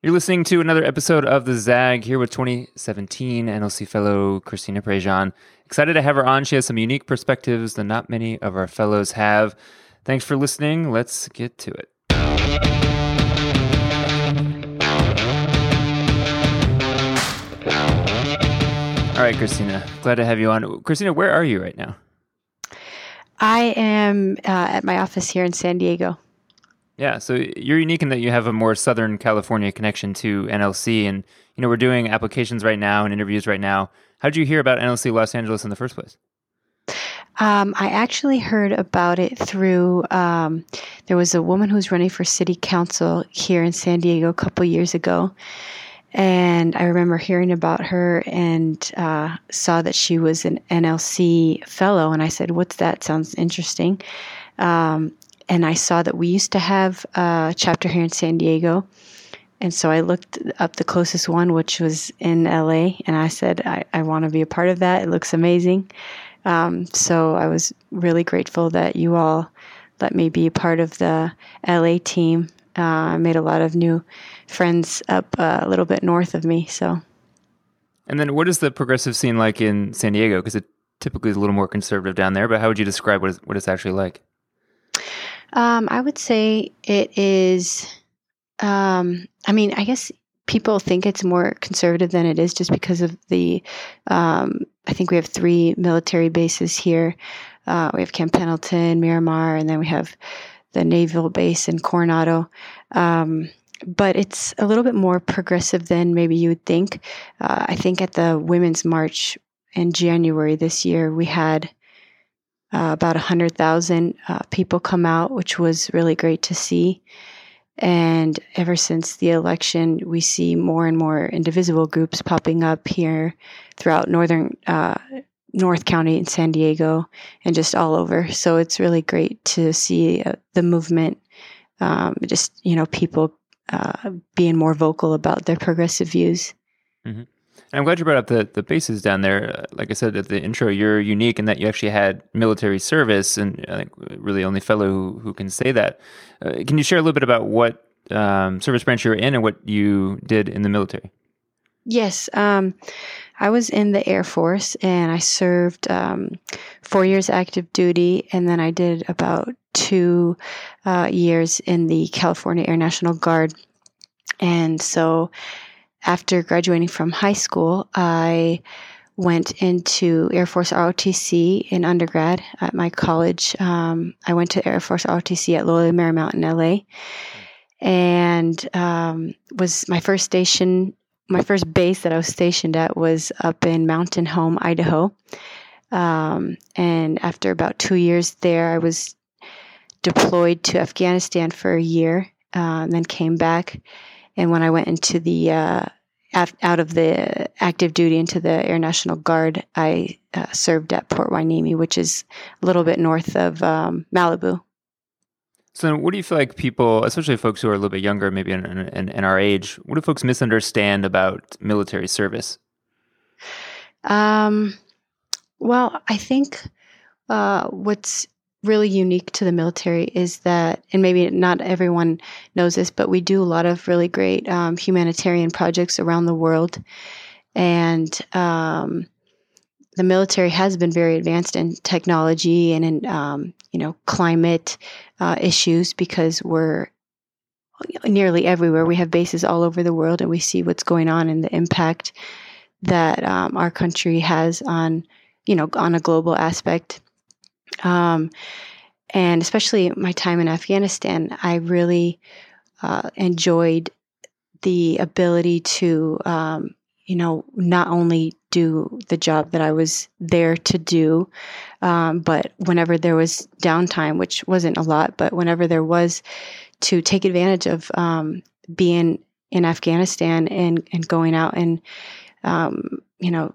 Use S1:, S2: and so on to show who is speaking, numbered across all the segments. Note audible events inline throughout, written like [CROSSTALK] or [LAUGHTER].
S1: You're listening to another episode of The Zag here with 2017 NLC fellow Christina Prejean. Excited to have her on. She has some unique perspectives that not many of our fellows have. Thanks for listening. Let's get to it. All right, Christina. Glad to have you on. Christina, where are you right now?
S2: I am uh, at my office here in San Diego.
S1: Yeah, so you're unique in that you have a more Southern California connection to NLC, and you know we're doing applications right now and interviews right now. How did you hear about NLC Los Angeles in the first place?
S2: Um, I actually heard about it through. Um, there was a woman who was running for city council here in San Diego a couple years ago, and I remember hearing about her and uh, saw that she was an NLC fellow. And I said, What's that? Sounds interesting. Um, and I saw that we used to have a chapter here in San Diego. And so I looked up the closest one, which was in LA. And I said, I, I want to be a part of that. It looks amazing. Um, so I was really grateful that you all let me be a part of the LA team. Uh, I made a lot of new friends up uh, a little bit north of me. So,
S1: and then what is the progressive scene like in San Diego? Because it typically is a little more conservative down there. But how would you describe what, is, what it's actually like?
S2: Um, I would say it is. Um, I mean, I guess people think it's more conservative than it is just because of the. Um, I think we have three military bases here. Uh, we have Camp Pendleton, Miramar, and then we have the naval base in Coronado. Um, but it's a little bit more progressive than maybe you would think. Uh, I think at the Women's March in January this year, we had uh, about 100,000 uh, people come out, which was really great to see. And ever since the election, we see more and more indivisible groups popping up here throughout northern uh, North County in San Diego and just all over. So it's really great to see uh, the movement, um, just, you know, people uh, being more vocal about their progressive views.
S1: Mm-hmm. I'm glad you brought up the, the bases down there. Uh, like I said at the intro, you're unique in that you actually had military service, and I think really only fellow who, who can say that. Uh, can you share a little bit about what um, service branch you were in and what you did in the military?
S2: Yes. Um, I was in the Air Force and I served um, four years active duty, and then I did about two uh, years in the California Air National Guard. And so after graduating from high school, I went into Air Force ROTC in undergrad at my college. Um, I went to Air Force ROTC at Loyola Marymount in LA and um, was my first station my first base that I was stationed at was up in Mountain Home, Idaho. Um, and after about two years there, I was deployed to Afghanistan for a year, uh, and then came back. And when I went into the uh, out of the active duty into the Air National Guard, I uh, served at Port Hueneme, which is a little bit north of um, Malibu.
S1: So, what do you feel like people, especially folks who are a little bit younger, maybe in, in, in our age, what do folks misunderstand about military service?
S2: Um, well, I think uh, what's really unique to the military is that, and maybe not everyone knows this, but we do a lot of really great um, humanitarian projects around the world. And um, the military has been very advanced in technology and in um, you know climate uh, issues because we're nearly everywhere. We have bases all over the world, and we see what's going on and the impact that um, our country has on you know on a global aspect. Um, and especially my time in Afghanistan, I really uh, enjoyed the ability to um, you know, not only do the job that I was there to do, um, but whenever there was downtime, which wasn't a lot, but whenever there was, to take advantage of um, being in Afghanistan and, and going out and, um, you know,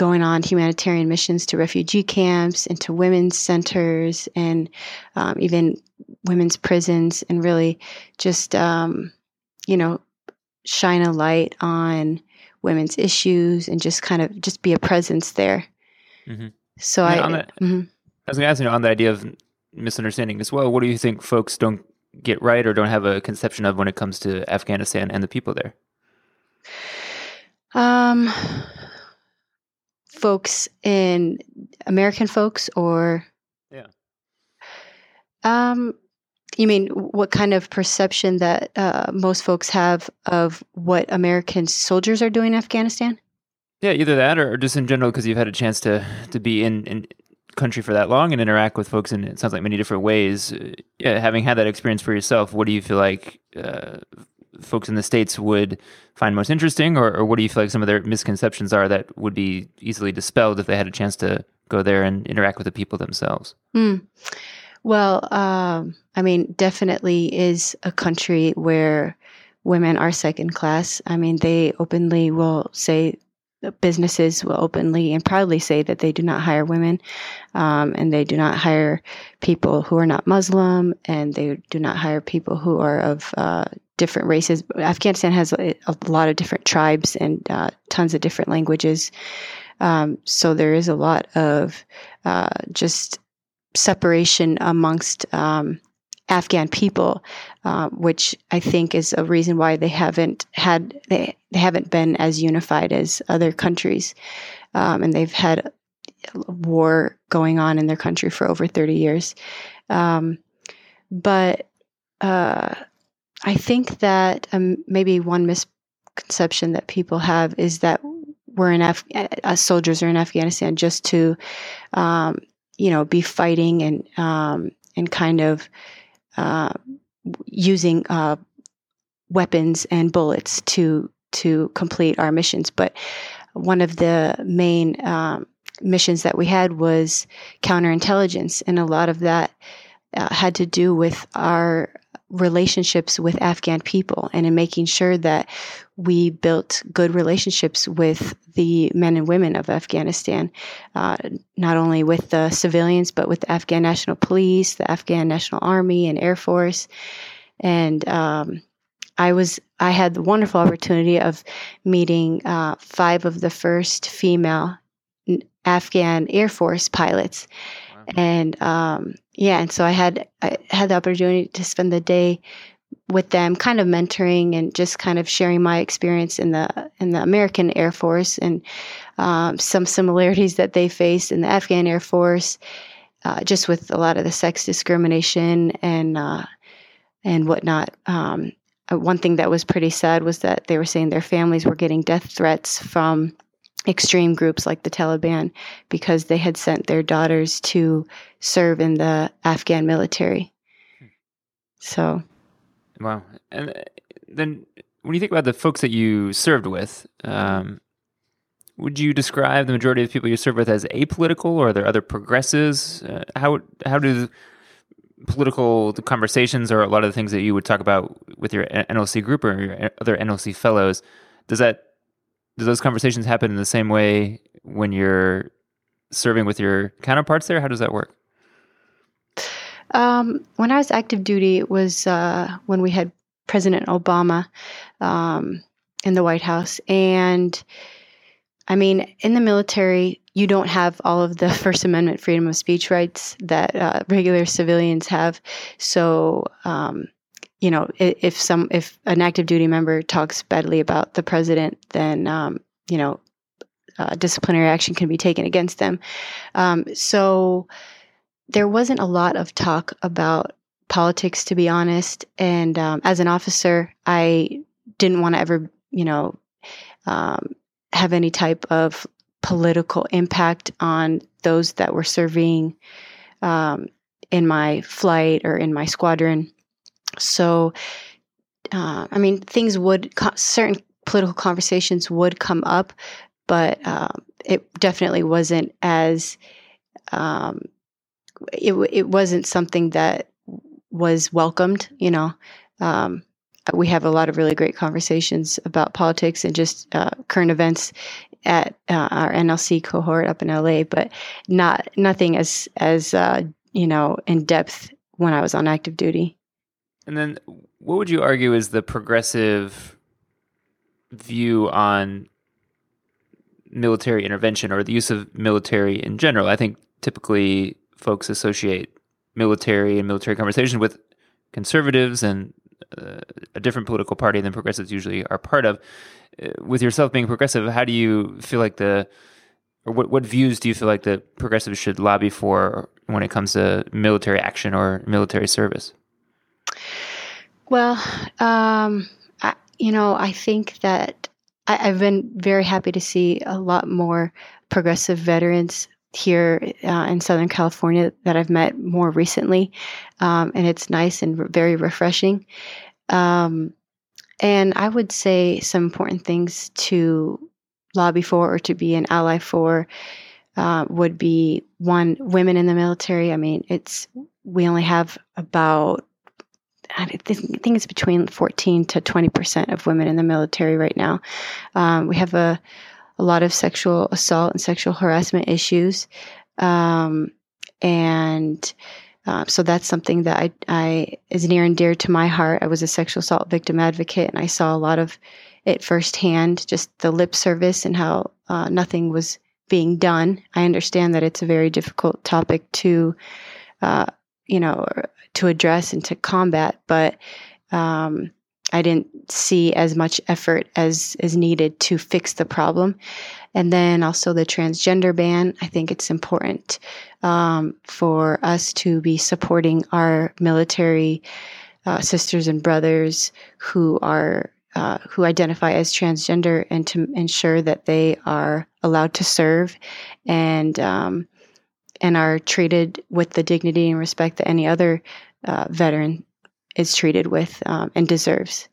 S2: going on humanitarian missions to refugee camps and to women's centers and um, even women's prisons and really just, um, you know, shine a light on women's issues and just kind of just be a presence there. Mm-hmm. So I,
S1: mm-hmm. I was going to ask you on the idea of misunderstanding as well. What do you think folks don't get right or don't have a conception of when it comes to Afghanistan and the people there?
S2: Um, folks in American folks or
S1: yeah.
S2: Um, you mean what kind of perception that uh, most folks have of what American soldiers are doing in Afghanistan?
S1: Yeah, either that or, just in general because you've had a chance to to be in, in country for that long and interact with folks in it sounds like many different ways. Uh, yeah, having had that experience for yourself, what do you feel like uh, folks in the states would find most interesting, or, or, what do you feel like some of their misconceptions are that would be easily dispelled if they had a chance to go there and interact with the people themselves?
S2: Mm. Well, um, I mean, definitely is a country where women are second class. I mean, they openly will say businesses will openly and proudly say that they do not hire women um, and they do not hire people who are not Muslim and they do not hire people who are of uh, different races. Afghanistan has a, lot of different tribes and uh, tons of different languages. Um, so there is a lot of uh, just separation amongst um, Afghan people, uh, which I think is a reason why they haven't had they, they haven't been as unified as other countries, um, and they've had war going on in their country for over thirty years. Um, but uh, I think that um, maybe one misconception that people have is that we're in Af- uh, soldiers are in Afghanistan just to, um, you know, be fighting and um, and kind of uh, using uh, weapons and bullets to to complete our missions. But one of the main um, missions that we had was counterintelligence, and a lot of that uh, had to do with our relationships with Afghan people and in making sure that we built good relationships with the men and women of Afghanistan, uh, not only with the civilians, but with the Afghan National Police, the Afghan National Army, and Air Force. And um, I was I had the wonderful opportunity of meeting uh, five of the first female Afghan Air Force pilots. And um, yeah, and so I had I had the opportunity to spend the day with them, kind of mentoring and just kind of sharing my experience in the in the American Air Force and um, some similarities that they faced in the Afghan Air Force, uh, just with a lot of the sex discrimination and uh, and whatnot. Um, uh, one thing that was pretty sad was that they were saying their families were getting death threats from extreme groups like the Taliban because they had sent their daughters to serve in the Afghan military. So
S1: Wow. And uh, then when you think about the folks that you served with, um, would you describe the majority of the people you serve with as apolitical, or are there other progressives? Uh, how how do political conversations, or a lot of the things that you would talk about with your NLC group or your other NLC fellows, does that does those conversations happen in the same way when you're serving with your counterparts there? How does that work?
S2: Um, when I was active duty, it was uh, when we had President Obama um, in the White House. And I mean, in the military, you don't have all of the [LAUGHS] First Amendment freedom of speech rights that uh, regular civilians have. So, um, you know, if some if an active duty member talks badly about the president, then um, you know, uh, disciplinary action can be taken against them. Um, so there wasn't a lot of talk about politics, to be honest. And um, as an officer, I didn't want to ever, you know, um, have any type of political impact on those that were serving um, in my flight or in my squadron. So, uh, I mean, things would, certain political conversations would come up, but um, it definitely wasn't as um, it it wasn't something that was welcomed. You know, um, we have a lot of really great conversations about politics and just uh, current events at uh, our NLC cohort up in LA, but not nothing as as uh, you know in depth when I was on active duty.
S1: And then, what would you argue is the progressive view on military intervention or the use of military in general? I think typically folks associate military and military conversation with conservatives and uh, a different political party than progressives usually are part of. Uh, with yourself being progressive, how do you feel like the or what, what views do you feel like the progressives should lobby for when it comes to military action or military service?
S2: Well, um, I, you know, I think that I, have been very happy to see a lot more progressive veterans here uh, in Southern California that I've met more recently, um, and it's nice and very refreshing. Um, and I would say some important things to lobby for or to be an ally for uh, would be one women in the military. I mean, it's we only have about I think it's between 14 to 20 percent of women in the military right now. Um, we have a a lot of sexual assault and sexual harassment issues, um, and uh, so that's something that I, I is near and dear to my heart. I was a sexual assault victim advocate, and I saw a lot of it firsthand, just the lip service and how uh, nothing was being done. I understand that it's a very difficult topic to, uh, you know, to address and to combat, but um, I didn't see as much effort as is needed to fix the problem. And then also the transgender ban. I think it's important um, for us to be supporting our military uh, sisters and brothers who are uh, who identify as transgender and to ensure that they are allowed to serve and um, and are treated with the dignity and respect that any other uh, veteran is treated with um, and deserves.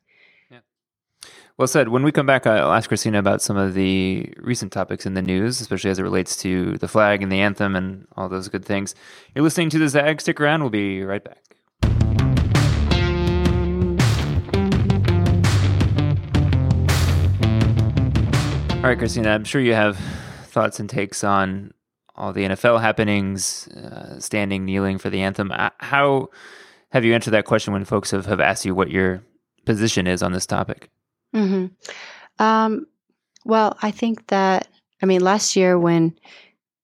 S1: Well said. When we come back, I'll ask Christina about some of the recent topics in the news, especially as it relates to the flag and the anthem and all those good things. You're listening to the Zag. Stick around. We'll be right back. All right, Christina, I'm sure you have thoughts and takes on all the NFL happenings, uh, standing, kneeling for the anthem. Uh, how have you answered that question when folks have, have asked you what your position is on this topic?
S2: Mm-hmm. Um, well, I think that, I mean, last year when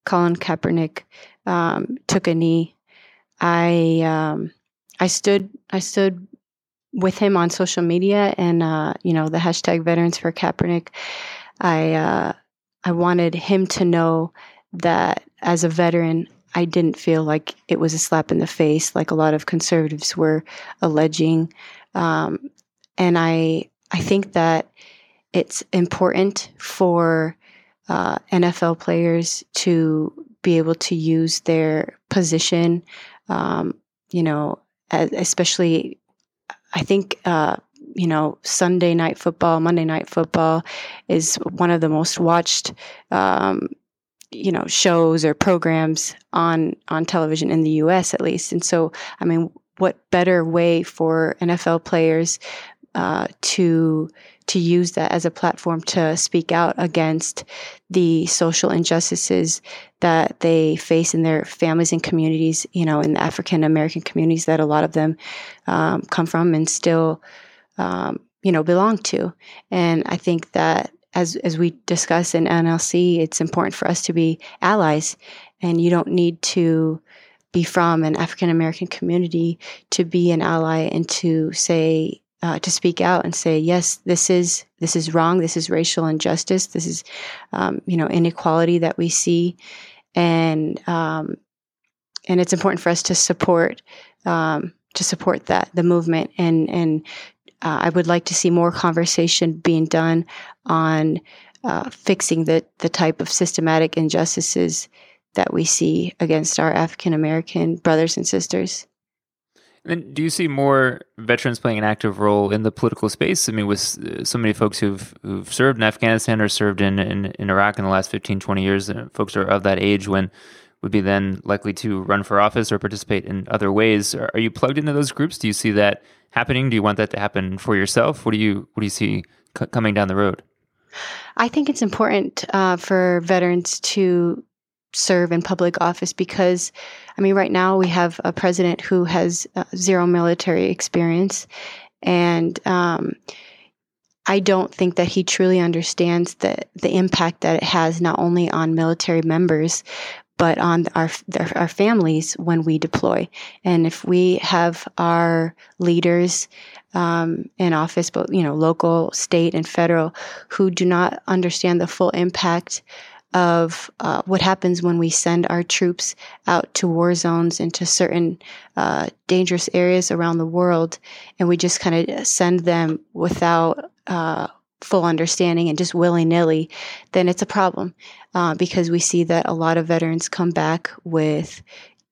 S2: Colin Kaepernick um, took a knee, I um, I stood I stood with him on social media and uh, you know the hashtag Veterans for Kaepernick. I uh, I wanted him to know that as a veteran, I didn't feel like it was a slap in the face, like a lot of conservatives were alleging. Um, and I I think that it's important for uh, NFL players to be able to use their position. Um, you know, especially I think uh, you know, Sunday night football, Monday night football is one of the most watched, um, you know, shows or programs on on television in the U.S. at least. And so, I mean, what better way for NFL players uh, to to use that as a platform to speak out against the social injustices that they face in their families and communities, you know, in the African American communities that a lot of them um, come from and still um, you know belong to. And I think that as as we discuss in NLC, it's important for us to be allies, and you don't need to be from an African American community to be an ally and to say uh, to speak out and say yes this is this is wrong. This is racial injustice. This is um, you know inequality that we see. And um, and it's important for us to support um, to support that the movement and and uh, I would like to see more conversation being done on uh, fixing the, the type of systematic injustices that we see against our African American brothers and sisters.
S1: And do you see more veterans playing an active role in the political space? I mean, with uh, so many folks who've who've served in Afghanistan or served in, in, in Iraq in the last 15, 20 years, uh, folks are of that age when would be then likely to run for office or participate in other ways. Are, you plugged into those groups? Do you see that happening? Do you want that to happen for yourself? What do you what do you see c- coming down the road?
S2: I think it's important uh, for veterans to serve in public office because, I mean, right now we have a president who has uh, zero military experience, and um, I don't think that he truly understands the the impact that it has not only on military members, but on our our families when we deploy. And if we have our leaders um, in office, but you know, local, state, and federal, who do not understand the full impact of uh, what happens when we send our troops out to war zones into certain uh, dangerous areas around the world, and we just kind of send them without uh, full understanding and just willy nilly, then it's a problem uh, because we see that a lot of veterans come back with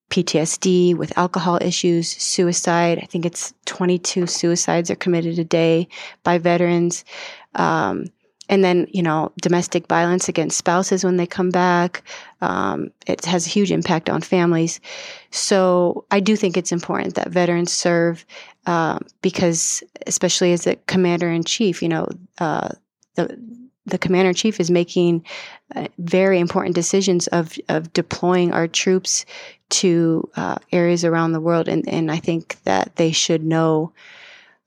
S2: PTSD, with alcohol issues, suicide. I think it's 22 suicides are committed a day by veterans. Um, and then, you know, domestic violence against spouses when they come back. Um, it has a huge impact on families. So I do think it's important that veterans serve uh, because, especially as a commander in chief, you know, uh, the the commander in chief is making uh, very important decisions of, of deploying our troops to uh, areas around the world. And, and I think that they should know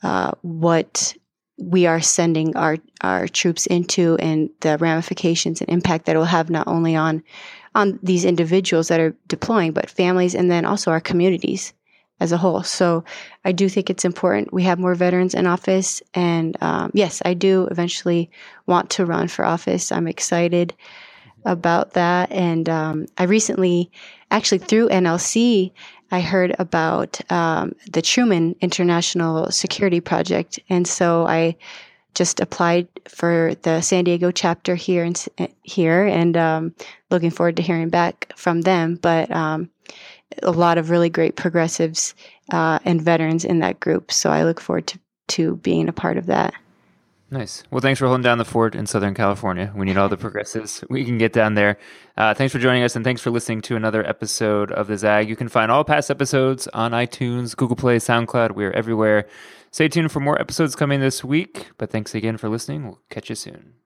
S2: uh, what we are sending our, our troops into and the ramifications and impact that it will have not only on on these individuals that are deploying, but families and then also our communities as a whole. So I do think it's important we have more veterans in office. And um, yes, I do eventually want to run for office. I'm excited about that. And um, I recently, actually through NLC, I heard about um, the Truman International Security Project. And so I just applied for the San Diego chapter here and here, and um, looking forward to hearing back from them. But um, a lot of really great progressives uh, and veterans in that group. So I look forward to, to being a part of that.
S1: Nice. Well, thanks for holding down the fort in Southern California. We need all the [LAUGHS] progressives we can get down there. Uh, thanks for joining us, and thanks for listening to another episode of the Zag. You can find all past episodes on iTunes, Google Play, SoundCloud. We're everywhere. Stay tuned for more episodes coming this week. But thanks again for listening. We'll catch you soon.